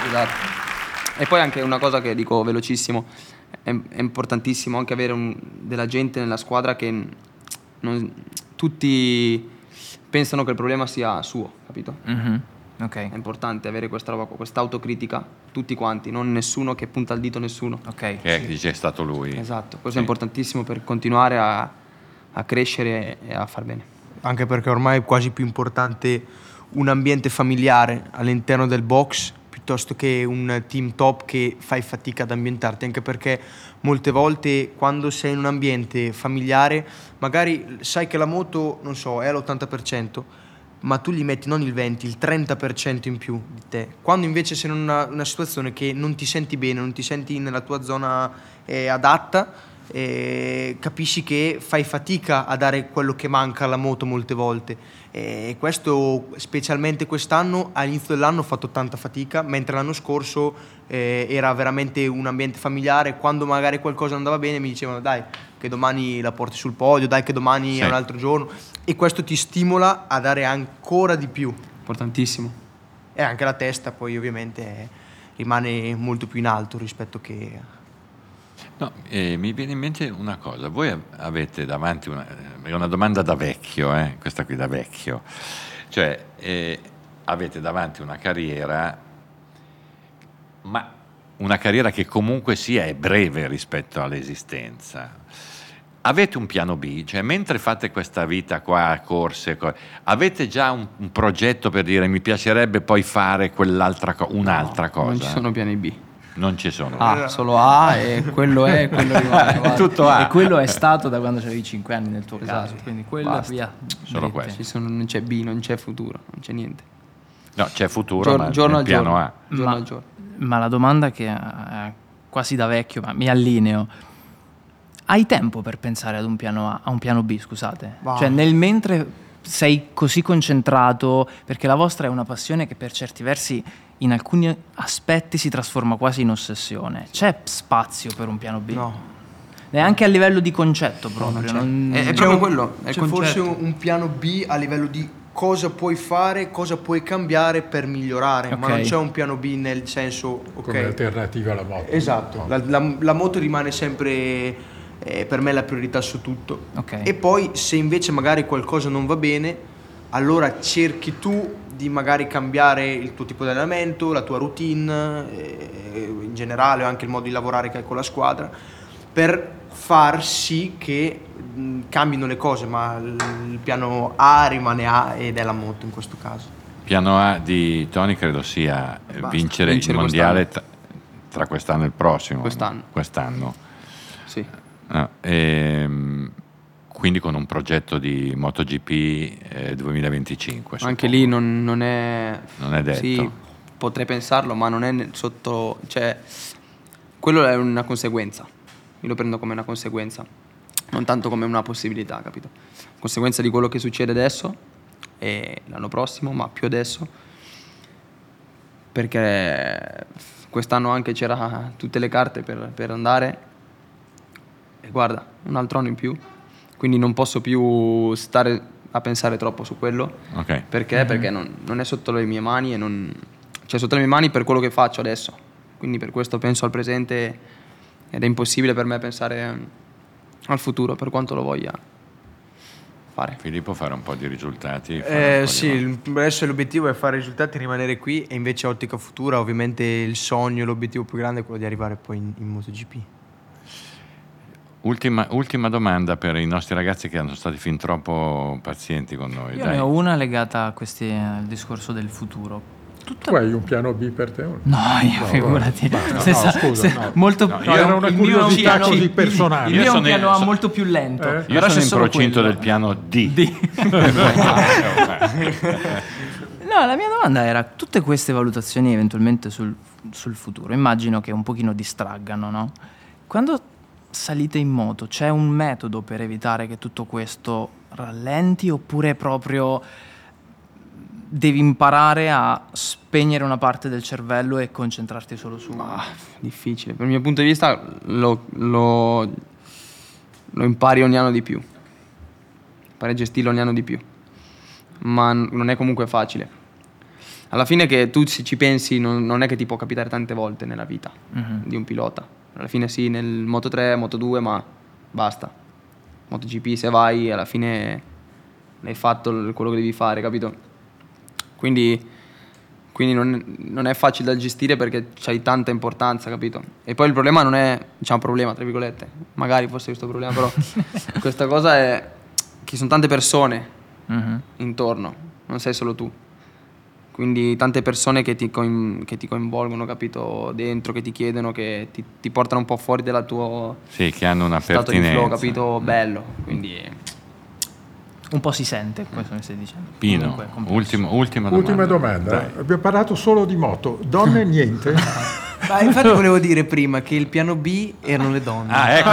Esatto. E poi anche una cosa che dico velocissimo, è, è importantissimo anche avere un- della gente nella squadra che non- tutti pensano che il problema sia suo, capito? Mhm. Ok. È importante avere questa roba, qua, questa autocritica, tutti quanti, non nessuno che punta il dito a nessuno. Ok. Che dice è stato lui. Esatto, questo Sì. è importantissimo per continuare a, a crescere e a far bene. Anche perché ormai è quasi più importante un ambiente familiare all'interno del box piuttosto che un team top che fai fatica ad ambientarti, anche perché molte volte quando sei in un ambiente familiare, magari sai che la moto, non so, è all'80%, ma tu gli metti non il 20, il 30% in più di te. Quando invece sei in una, una situazione che non ti senti bene, non ti senti nella tua zona eh, adatta, eh, capisci che fai fatica a dare quello che manca alla moto molte volte e questo specialmente quest'anno all'inizio dell'anno ho fatto tanta fatica mentre l'anno scorso eh, era veramente un ambiente familiare quando magari qualcosa andava bene mi dicevano dai che domani la porti sul podio dai che domani sì. è un altro giorno. E questo ti stimola a dare ancora di più. Importantissimo. E anche la testa poi ovviamente rimane molto più in alto rispetto che No, eh, mi viene in mente una cosa, voi avete davanti una, è una domanda da vecchio, eh, questa qui da vecchio, cioè eh, avete davanti una carriera, ma una carriera che comunque sia è breve rispetto all'esistenza. Avete un piano B, cioè mentre fate questa vita qua, corse, avete già un, un, progetto per dire mi piacerebbe poi fare quell'altra co- un'altra no, cosa? Non ci sono piani B. Non ci sono. A, solo A e quello è quello rimane. Tutto A. E quello è stato da quando avevi 5 anni nel tuo esatto. caso. Quindi quello Basta. via. Solo questo. Sono, non c'è B, non c'è futuro, non c'è niente. No, c'è futuro, giorno, ma giorno piano giorno. A. Giorno ma, giorno. Ma la domanda che è quasi da vecchio, ma mi allineo. Hai tempo per pensare ad un piano A, a un piano B, scusate? Wow. Cioè nel mentre sei così concentrato, perché la vostra è una passione che per certi versi in alcuni aspetti si trasforma quasi in ossessione. C'è spazio per un piano B? No. Neanche a livello di concetto proprio. No, non è, è proprio quello. È c'è forse un piano B a livello di cosa puoi fare, cosa puoi cambiare per migliorare, okay. ma non c'è un piano B nel senso... Okay. Come alternativa alla moto. Esatto, la, la, la moto rimane sempre eh, per me la priorità su tutto. Okay. E poi se invece magari qualcosa non va bene, allora cerchi tu di magari cambiare il tuo tipo di allenamento, la tua routine, eh, in generale anche il modo di lavorare che hai con la squadra, per far sì che mh, cambino le cose, ma il piano A rimane A ed è la moto in questo caso. Piano A di Tony credo sia vincere, vincere, il mondiale tra, tra quest'anno e il prossimo. Quest'anno. Quest'anno. Sì. No, ehm, quindi con un progetto di MotoGP eh, 2025. Anche lì non, non, è... Non è detto. Sì, potrei pensarlo, ma non è sotto... Cioè, quello è una conseguenza. Io lo prendo come una conseguenza, non tanto come una possibilità, capito? Conseguenza di quello che succede adesso e l'anno prossimo, ma più adesso, perché quest'anno anche c'era tutte le carte per, per andare e guarda, un altro anno in più quindi non posso più stare a pensare troppo su quello. Okay. Perché? Mm-hmm. Perché non, non, è sotto le mie mani e non... Cioè sotto le mie mani per quello che faccio adesso. Quindi per questo penso al presente ed è impossibile per me pensare al futuro per quanto lo voglia fare. Filippo fare un po' di risultati. Eh, sì, di... adesso l'obiettivo è fare risultati e rimanere qui e invece ottica futura ovviamente il sogno, l'obiettivo più grande è quello di arrivare poi in, in MotoGP. Ultima, ultima, domanda per i nostri ragazzi che hanno stati fin troppo pazienti con noi. Io Dai. ne ho una legata questi, al discorso del futuro. Tutta... Tu hai un piano B per te? No, io no, figurati. No, no, scusa, no. Molto, no, era una curiosità così personale. Il mio un piano A molto più lento. Eh? Io sono in procinto del piano D. D. no, la mia domanda era, tutte queste valutazioni eventualmente sul, sul futuro, immagino che un pochino distraggano, no? Quando salite in moto, c'è un metodo per evitare che tutto questo rallenti oppure proprio devi imparare a spegnere una parte del cervello e concentrarti solo su... Ah, difficile, per il mio punto di vista lo, lo, lo impari ogni anno di più, impari a gestirlo ogni anno di più, ma non è comunque facile. Alla fine che tu ci pensi non, non è che ti può capitare tante volte nella vita uh-huh. di un pilota alla fine sì, nel Moto 3, Moto 2, ma basta. MotoGP se vai alla fine hai fatto quello che devi fare, capito? Quindi, quindi non, non, è facile da gestire perché c'hai tanta importanza, capito? E poi il problema non è, diciamo problema, tra virgolette, magari fosse questo problema, però questa cosa è che ci sono tante persone uh-huh. intorno, non sei solo tu. quindi tante persone che ti, coin- che ti coinvolgono, capito, dentro, che ti chiedono, che ti, ti portano un po' fuori dal tuo Sì, che hanno una stato di pertinenza. flow, capito, bello, quindi... Un po' si sente questo che stai dicendo. Pino, Comunque, ultimo- ultima domanda. Ultima domanda. Dai. Abbiamo parlato solo di moto. Donne niente? Ma infatti volevo dire prima che il piano B erano le donne. Ah, ecco.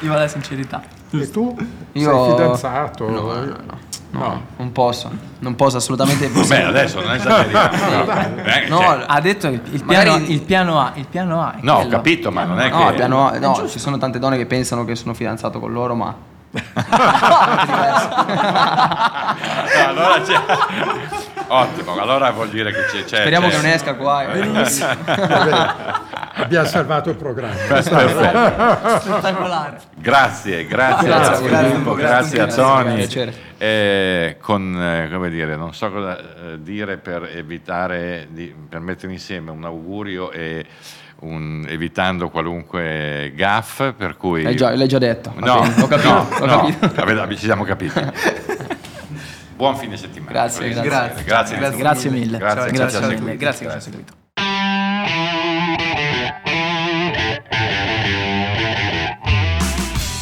Viva la sincerità. e tu? Io- Sei fidanzato? No, no, no. No, non posso, non posso assolutamente. Beh, adesso non esageriamo. Eh, No, cioè, Ha detto il, il Magari- piano, il piano A, il piano A. è no, ho capito, ma non è No, che... piano A- no, ci sono tante donne che pensano che sono fidanzato con loro, ma No, allora c'è... Ottimo, allora vuol dire che c'è... c'è speriamo c'è- che non esca qua. eh. Abbiamo salvato il programma. Perfetto. Spettacolare. Grazie, grazie, Grazie, a grazie, Filippo, grazie, grazie a grazie, Tony. piacere. Eh, con, eh, come dire, non so cosa eh, dire per evitare, di, per mettere insieme un augurio e un- evitando qualunque gaff, per cui... L'hai già, l'hai già detto. No, bene, Ho capito. no, ho no, capito. avete- ci siamo capiti. Buon fine settimana. Grazie, Grazie, grazie. grazie, Grazie. Grazie mille. Grazie, Ciao, che grazie ci ha mille. seguito. Grazie che ci ha seguito.